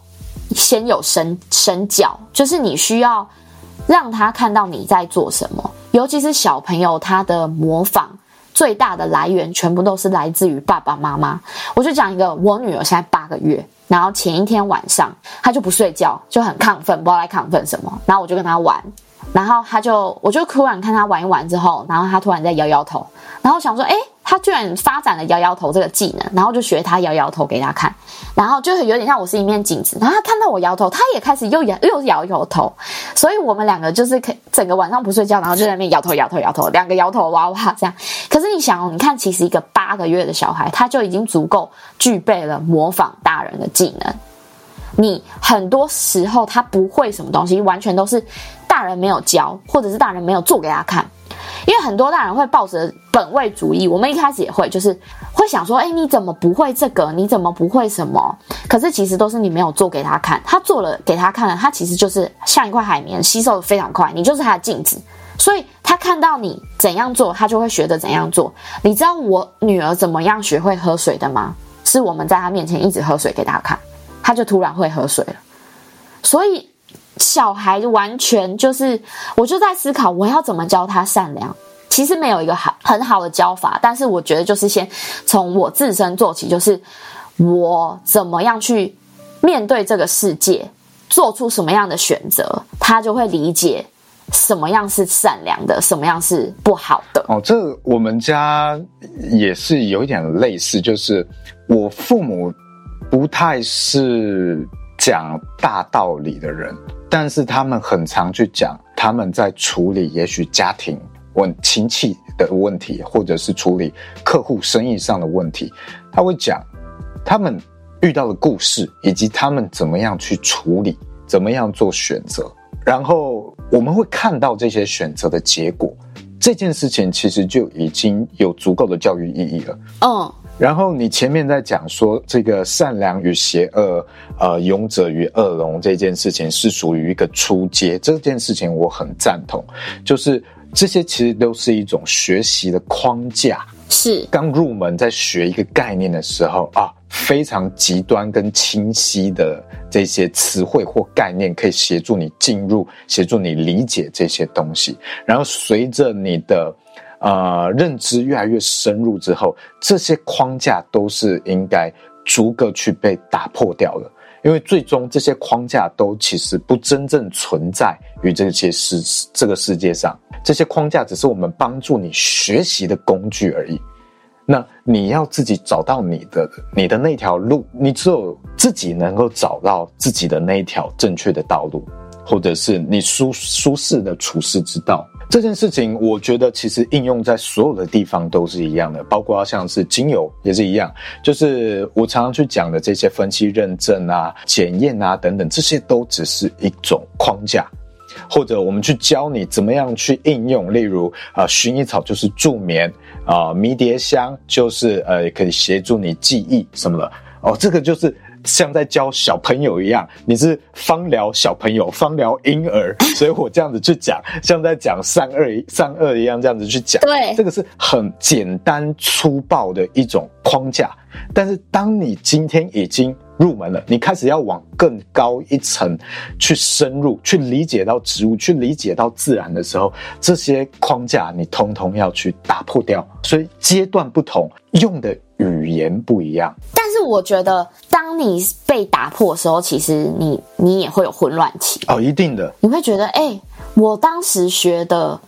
先有神神教，就是你需要让他看到你在做什么。尤其是小朋友，他的模仿最大的来源，全部都是来自于爸爸妈妈。我就讲一个，我女儿现在八个月，然后前一天晚上，她就不睡觉，就很亢奋，不知道在亢奋什么。然后我就跟她玩，然后她就，我就突然看她玩一玩之后，然后她突然在摇摇头，然后想说，哎。他居然发展了摇摇头这个技能，然后就学他摇摇头给他看，然后就是有点像我是一面镜子，然后他看到我摇头，他也开始又摇又摇摇头，所以我们两个就是可整个晚上不睡觉，然后就在那边摇头摇头摇头，两个摇头娃娃这样。可是你想哦，你看，其实一个八个月的小孩，他就已经足够具备了模仿大人的技能。你很多时候他不会什么东西，完全都是大人没有教，或者是大人没有做给他看。因为很多大人会抱着本位主义，我们一开始也会，就是会想说，哎，你怎么不会这个？你怎么不会什么？可是其实都是你没有做给他看，他做了给他看了，他其实就是像一块海绵，吸收的非常快，你就是他的镜子，所以他看到你怎样做，他就会学着怎样做。你知道我女儿怎么样学会喝水的吗？是我们在她面前一直喝水给她看，她就突然会喝水了。所以。小孩完全就是，我就在思考我要怎么教他善良。其实没有一个好很好的教法，但是我觉得就是先从我自身做起，就是我怎么样去面对这个世界，做出什么样的选择，他就会理解什么样是善良的，什么样是不好的。哦，这我们家也是有一点类似，就是我父母不太是讲大道理的人。但是他们很常去讲他们在处理也许家庭问亲戚的问题，或者是处理客户生意上的问题，他会讲他们遇到的故事，以及他们怎么样去处理怎么样做选择，然后我们会看到这些选择的结果。这件事情其实就已经有足够的教育意义了。嗯。然后你前面在讲说这个善良与邪恶，呃，勇者与恶龙这件事情是属于一个初阶，这件事情我很赞同。就是这些其实都是一种学习的框架。是刚入门在学一个概念的时候啊，非常极端跟清晰的这些词汇或概念，可以协助你进入，协助你理解这些东西。然后随着你的。呃，认知越来越深入之后，这些框架都是应该逐个去被打破掉的，因为最终这些框架都其实不真正存在于这些世这个世界上，这些框架只是我们帮助你学习的工具而已。那你要自己找到你的你的那条路，你只有自己能够找到自己的那一条正确的道路，或者是你舒舒适的处世之道。这件事情，我觉得其实应用在所有的地方都是一样的，包括像是精油也是一样。就是我常常去讲的这些分析、认证啊、检验啊等等，这些都只是一种框架，或者我们去教你怎么样去应用。例如啊，薰衣草就是助眠啊，迷迭香就是呃，可以协助你记忆什么的。哦，这个就是。像在教小朋友一样，你是方疗小朋友、方疗婴儿，所以我这样子去讲，像在讲善恶善恶一样，这样子去讲。对，这个是很简单粗暴的一种框架。但是当你今天已经入门了，你开始要往更高一层去深入，去理解到植物，去理解到自然的时候，这些框架你通通要去打破掉。所以阶段不同，用的语言不一样。但是我觉得，当你被打破的时候，其实你你也会有混乱期哦，一定的。你会觉得，哎、欸，我当时学的。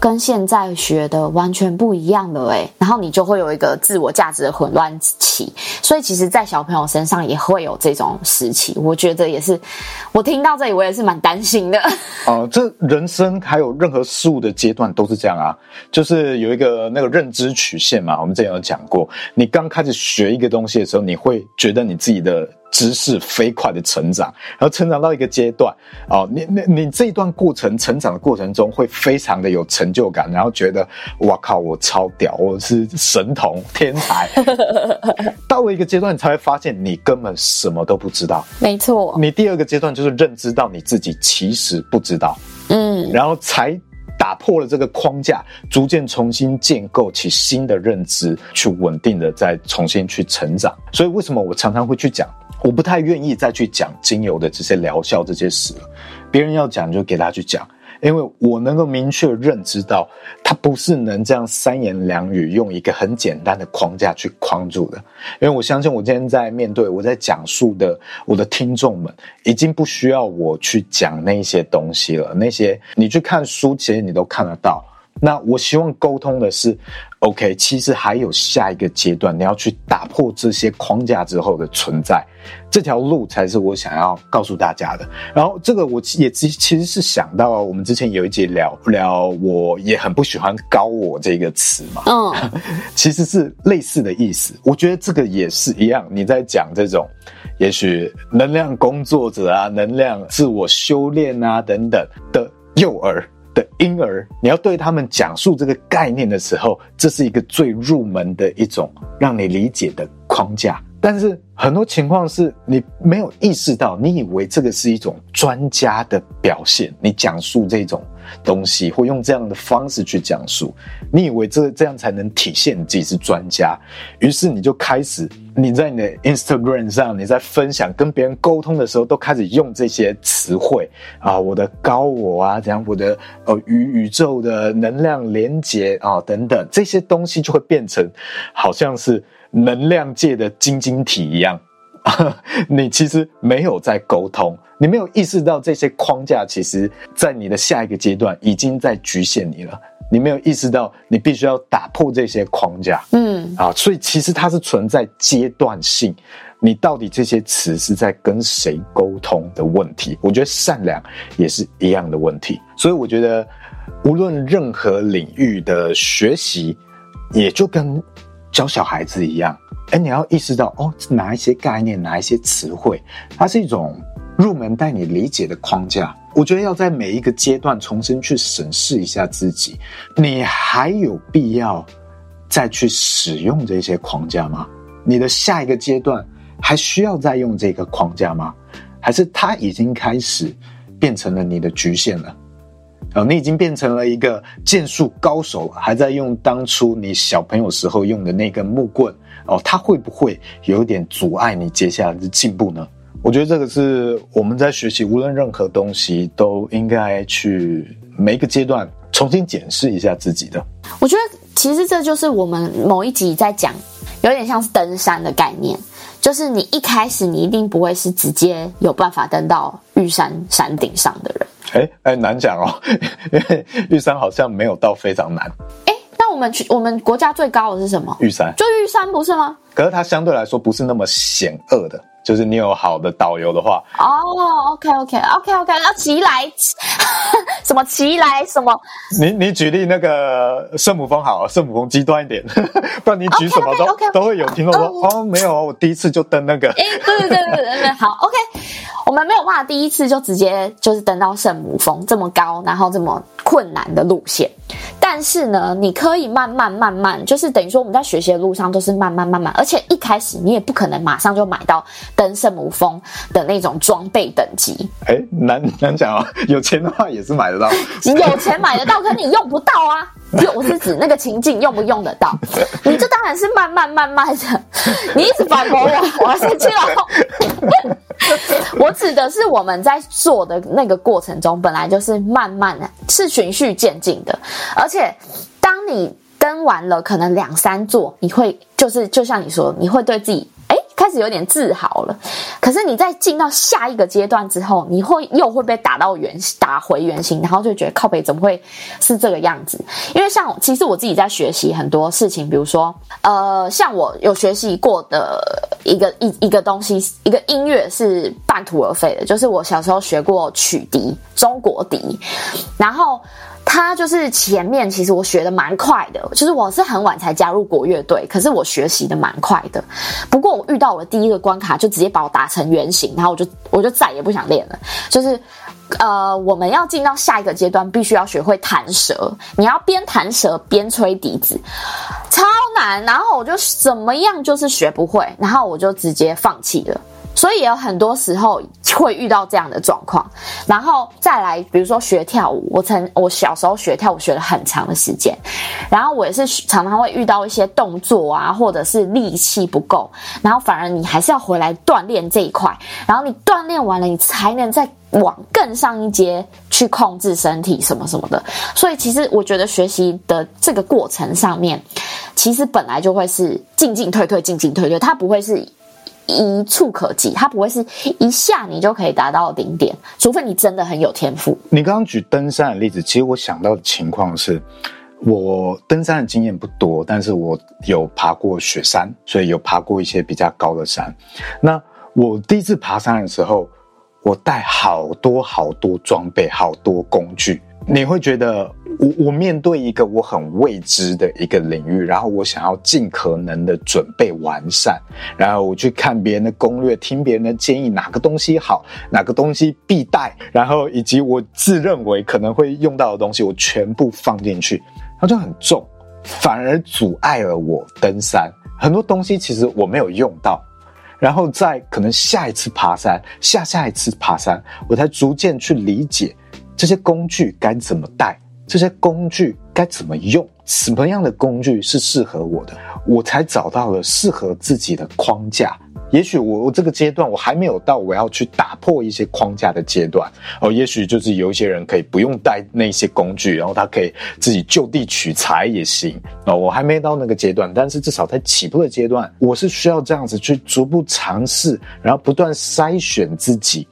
跟现在学的完全不一样的诶，然后你就会有一个自我价值的混乱期，所以其实，在小朋友身上也会有这种时期。我觉得也是，我听到这里我也是蛮担心的。哦、这人生还有任何事物的阶段都是这样啊，就是有一个那个认知曲线嘛。我们之前有讲过，你刚开始学一个东西的时候，你会觉得你自己的。知识飞快的成长，然后成长到一个阶段，哦，你你你这一段过程成长的过程中会非常的有成就感，然后觉得哇靠，我超屌，我是神童天才。到了一个阶段，你才会发现你根本什么都不知道。没错。你第二个阶段就是认知到你自己其实不知道，嗯，然后才打破了这个框架，逐渐重新建构起新的认知，去稳定的再重新去成长。所以为什么我常常会去讲？我不太愿意再去讲精油的这些疗效这些事了，别人要讲就给他去讲，因为我能够明确认知到，它不是能这样三言两语用一个很简单的框架去框住的。因为我相信我今天在面对我在讲述的我的听众们，已经不需要我去讲那些东西了，那些你去看书，其实你都看得到。那我希望沟通的是，OK，其实还有下一个阶段，你要去打破这些框架之后的存在，这条路才是我想要告诉大家的。然后这个我也其其实是想到，我们之前有一节聊聊，我也很不喜欢“高我”这个词嘛，嗯，其实是类似的意思。我觉得这个也是一样，你在讲这种，也许能量工作者啊，能量自我修炼啊等等的幼儿。的婴儿，你要对他们讲述这个概念的时候，这是一个最入门的一种让你理解的框架。但是很多情况是你没有意识到，你以为这个是一种专家的表现，你讲述这种东西或用这样的方式去讲述，你以为这这样才能体现你自己是专家，于是你就开始你在你的 Instagram 上，你在分享跟别人沟通的时候，都开始用这些词汇啊，我的高我啊，怎样，我的呃与宇宙的能量连接啊等等，这些东西就会变成好像是。能量界的晶晶体一样，你其实没有在沟通，你没有意识到这些框架，其实在你的下一个阶段已经在局限你了。你没有意识到，你必须要打破这些框架。嗯，啊，所以其实它是存在阶段性，你到底这些词是在跟谁沟通的问题。我觉得善良也是一样的问题。所以我觉得，无论任何领域的学习，也就跟。教小孩子一样，哎，你要意识到哦，哪一些概念，哪一些词汇，它是一种入门带你理解的框架。我觉得要在每一个阶段重新去审视一下自己，你还有必要再去使用这些框架吗？你的下一个阶段还需要再用这个框架吗？还是它已经开始变成了你的局限了？哦，你已经变成了一个剑术高手，还在用当初你小朋友时候用的那根木棍哦，它会不会有点阻碍你接下来的进步呢？我觉得这个是我们在学习，无论任何东西，都应该去每一个阶段重新检视一下自己的。我觉得其实这就是我们某一集在讲，有点像是登山的概念，就是你一开始你一定不会是直接有办法登到玉山山顶上的人。哎哎，难讲哦，因为玉山好像没有到非常难。哎，那我们去我们国家最高的是什么？玉山，就玉山不是吗？可是它相对来说不是那么险恶的。就是你有好的导游的话哦、oh,，OK OK OK OK，那奇来什么奇来什么？你你举例那个圣母峰好，圣母峰极端一点，不然你举什么都 okay, okay, okay. 都会有听众说、uh, 哦，没有，我第一次就登那个。哎，对对对对对对，好 OK，我们没有办法第一次就直接就是登到圣母峰这么高，然后这么困难的路线。但是呢，你可以慢慢慢慢，就是等于说我们在学习的路上都是慢慢慢慢，而且一开始你也不可能马上就买到登圣母峰的那种装备等级。哎、欸，难难讲啊，有钱的话也是买得到。有钱买得到，可是你用不到啊。就我是指那个情境用不用得到？你这当然是慢慢慢慢的。你一直反驳我，我要生气了。我指的是我们在做的那个过程中，本来就是慢慢的，是循序渐进的。而且，当你登完了可能两三座，你会就是就像你说，你会对自己。开始有点自豪了，可是你在进到下一个阶段之后，你会又会被打到原打回原形，然后就觉得靠北怎么会是这个样子？因为像其实我自己在学习很多事情，比如说呃，像我有学习过的一个一一个东西，一个音乐是半途而废的，就是我小时候学过曲笛，中国笛，然后。他就是前面，其实我学的蛮快的，就是我是很晚才加入国乐队，可是我学习的蛮快的。不过我遇到我的第一个关卡，就直接把我打成原形，然后我就我就再也不想练了。就是，呃，我们要进到下一个阶段，必须要学会弹舌，你要边弹舌边吹笛子，超难。然后我就怎么样就是学不会，然后我就直接放弃了。所以也有很多时候会遇到这样的状况，然后再来，比如说学跳舞，我曾我小时候学跳舞学了很长的时间，然后我也是常常会遇到一些动作啊，或者是力气不够，然后反而你还是要回来锻炼这一块，然后你锻炼完了，你才能再往更上一阶去控制身体什么什么的。所以其实我觉得学习的这个过程上面，其实本来就会是进进退退，进进退退，它不会是。一触可及，它不会是一下你就可以达到顶点，除非你真的很有天赋。你刚刚举登山的例子，其实我想到的情况是，我登山的经验不多，但是我有爬过雪山，所以有爬过一些比较高的山。那我第一次爬山的时候，我带好多好多装备，好多工具。你会觉得我我面对一个我很未知的一个领域，然后我想要尽可能的准备完善，然后我去看别人的攻略，听别人的建议，哪个东西好，哪个东西必带，然后以及我自认为可能会用到的东西，我全部放进去，它就很重，反而阻碍了我登山。很多东西其实我没有用到，然后在可能下一次爬山，下下一次爬山，我才逐渐去理解。这些工具该怎么带？这些工具该怎么用？什么样的工具是适合我的？我才找到了适合自己的框架。也许我我这个阶段我还没有到我要去打破一些框架的阶段哦。也许就是有一些人可以不用带那些工具，然后他可以自己就地取材也行哦。我还没到那个阶段，但是至少在起步的阶段，我是需要这样子去逐步尝试，然后不断筛选自己，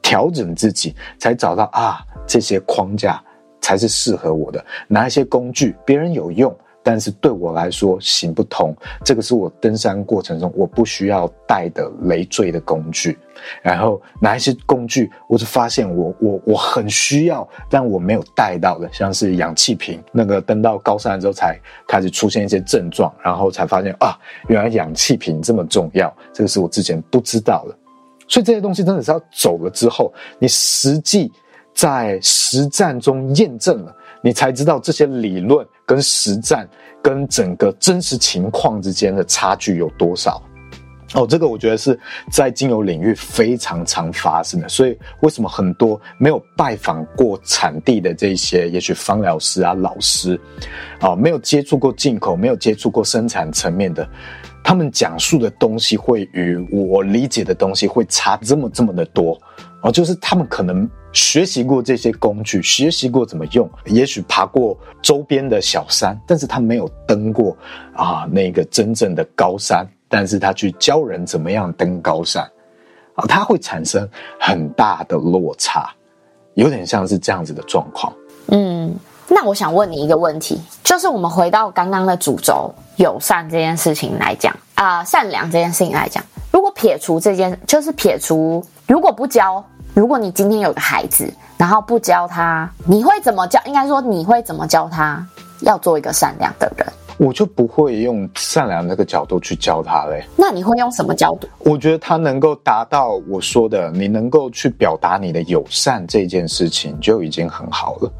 调整自己，才找到啊。这些框架才是适合我的。拿一些工具，别人有用，但是对我来说行不通。这个是我登山过程中我不需要带的累赘的工具。然后拿一些工具，我就发现我我我很需要，但我没有带到的，像是氧气瓶。那个登到高山之后，才开始出现一些症状，然后才发现啊，原来氧气瓶这么重要。这个是我之前不知道的。所以这些东西真的是要走了之后，你实际在实战中验证了，你才知道这些理论跟实战跟整个真实情况之间的差距有多少。哦，这个我觉得是在精油领域非常常发生的。所以为什么很多没有拜访过产地的这些，也许芳疗师啊、老师啊，没有接触过进口、没有接触过生产层面的，他们讲述的东西会与我理解的东西会差这么这么的多。哦，就是他们可能学习过这些工具，学习过怎么用，也许爬过周边的小山，但是他没有登过啊那个真正的高山。但是他去教人怎么样登高山，啊，他会产生很大的落差，有点像是这样子的状况。嗯，那我想问你一个问题，就是我们回到刚刚的主轴，友善这件事情来讲，啊、善良这件事情来讲，如果撇除这件，就是撇除，如果不教，如果你今天有个孩子，然后不教他，你会怎么教？应该说你会怎么教他要做一个善良的人？我就不会用善良那个角度去教他嘞。那你会用什么角度？我觉得他能够达到我说的，你能够去表达你的友善这件事情就已经很好了。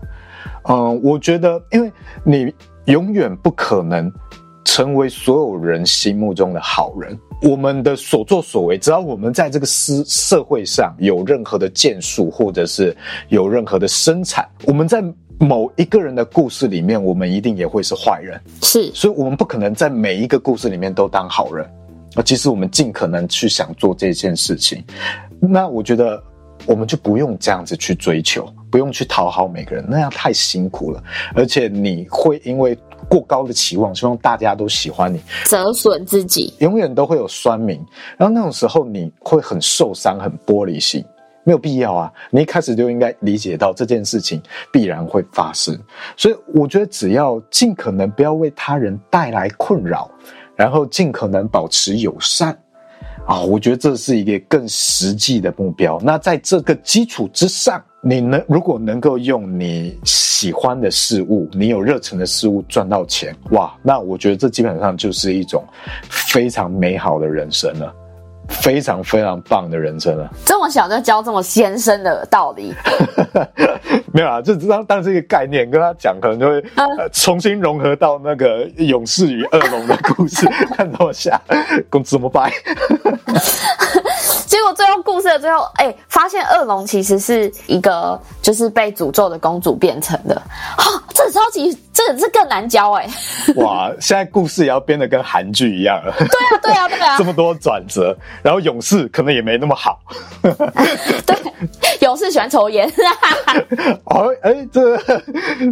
嗯，我觉得，因为你永远不可能成为所有人心目中的好人。我们的所作所为，只要我们在这个社社会上有任何的建树，或者是有任何的生产，我们在。某一个人的故事里面，我们一定也会是坏人，是，所以我们不可能在每一个故事里面都当好人啊。其实我们尽可能去想做这件事情，那我觉得我们就不用这样子去追求，不用去讨好每个人，那样太辛苦了，而且你会因为过高的期望，希望大家都喜欢你，折损自己，永远都会有酸民，然后那种时候你会很受伤，很玻璃心。没有必要啊！你一开始就应该理解到这件事情必然会发生，所以我觉得只要尽可能不要为他人带来困扰，然后尽可能保持友善啊，我觉得这是一个更实际的目标。那在这个基础之上，你能如果能够用你喜欢的事物、你有热忱的事物赚到钱，哇，那我觉得这基本上就是一种非常美好的人生了。非常非常棒的人生了，这么小就教这么先生的道理，没有啊，就当当是一个概念跟他讲，可能就会、呃、重新融合到那个勇士与恶龙的故事，看到下公司 怎么办？结果最后故事的最后，哎、欸，发现恶龙其实是一个就是被诅咒的公主变成的，啊、哦，这超级，这这更难教哎、欸！哇，现在故事也要编得跟韩剧一样了。对啊，对啊，对啊，这么多转折，然后勇士可能也没那么好。对，勇士喜欢抽烟。哦，哎、欸，这、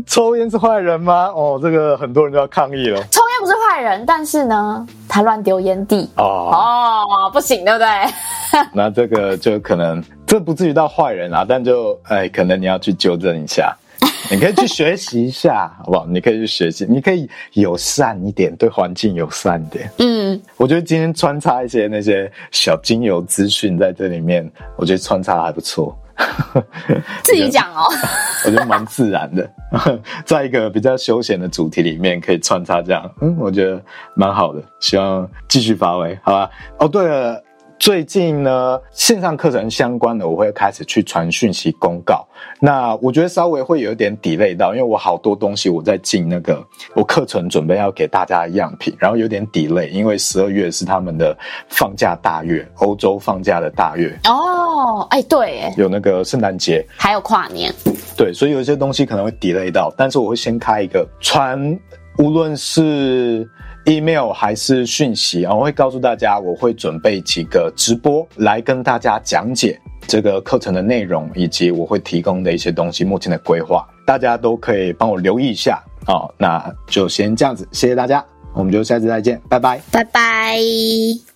抽烟是坏人吗？哦，这个很多人都要抗议了。抽烟不是坏人，但是呢，他乱丢烟蒂。哦哦，不行，对不对？那这个就可能，这不至于到坏人啊，但就哎，可能你要去纠正一下，你可以去学习一下，好不好？你可以去学习，你可以友善一点，对环境友善一点。嗯，我觉得今天穿插一些那些小精油资讯在这里面，我觉得穿插还不错。自己讲哦，我觉得蛮自然的，在一个比较休闲的主题里面可以穿插这样，嗯，我觉得蛮好的，希望继续发挥，好吧？哦，对了。最近呢，线上课程相关的，我会开始去传讯息公告。那我觉得稍微会有点 delay 到，因为我好多东西我在进那个我课程准备要给大家的样品，然后有点 delay，因为十二月是他们的放假大月，欧洲放假的大月。哦，哎，对，哎，有那个圣诞节，还有跨年。对，所以有些东西可能会 delay 到，但是我会先开一个传，无论是。Email 还是讯息啊？我会告诉大家，我会准备几个直播来跟大家讲解这个课程的内容，以及我会提供的一些东西，目前的规划，大家都可以帮我留意一下啊。那就先这样子，谢谢大家，我们就下次再见，拜拜，拜拜。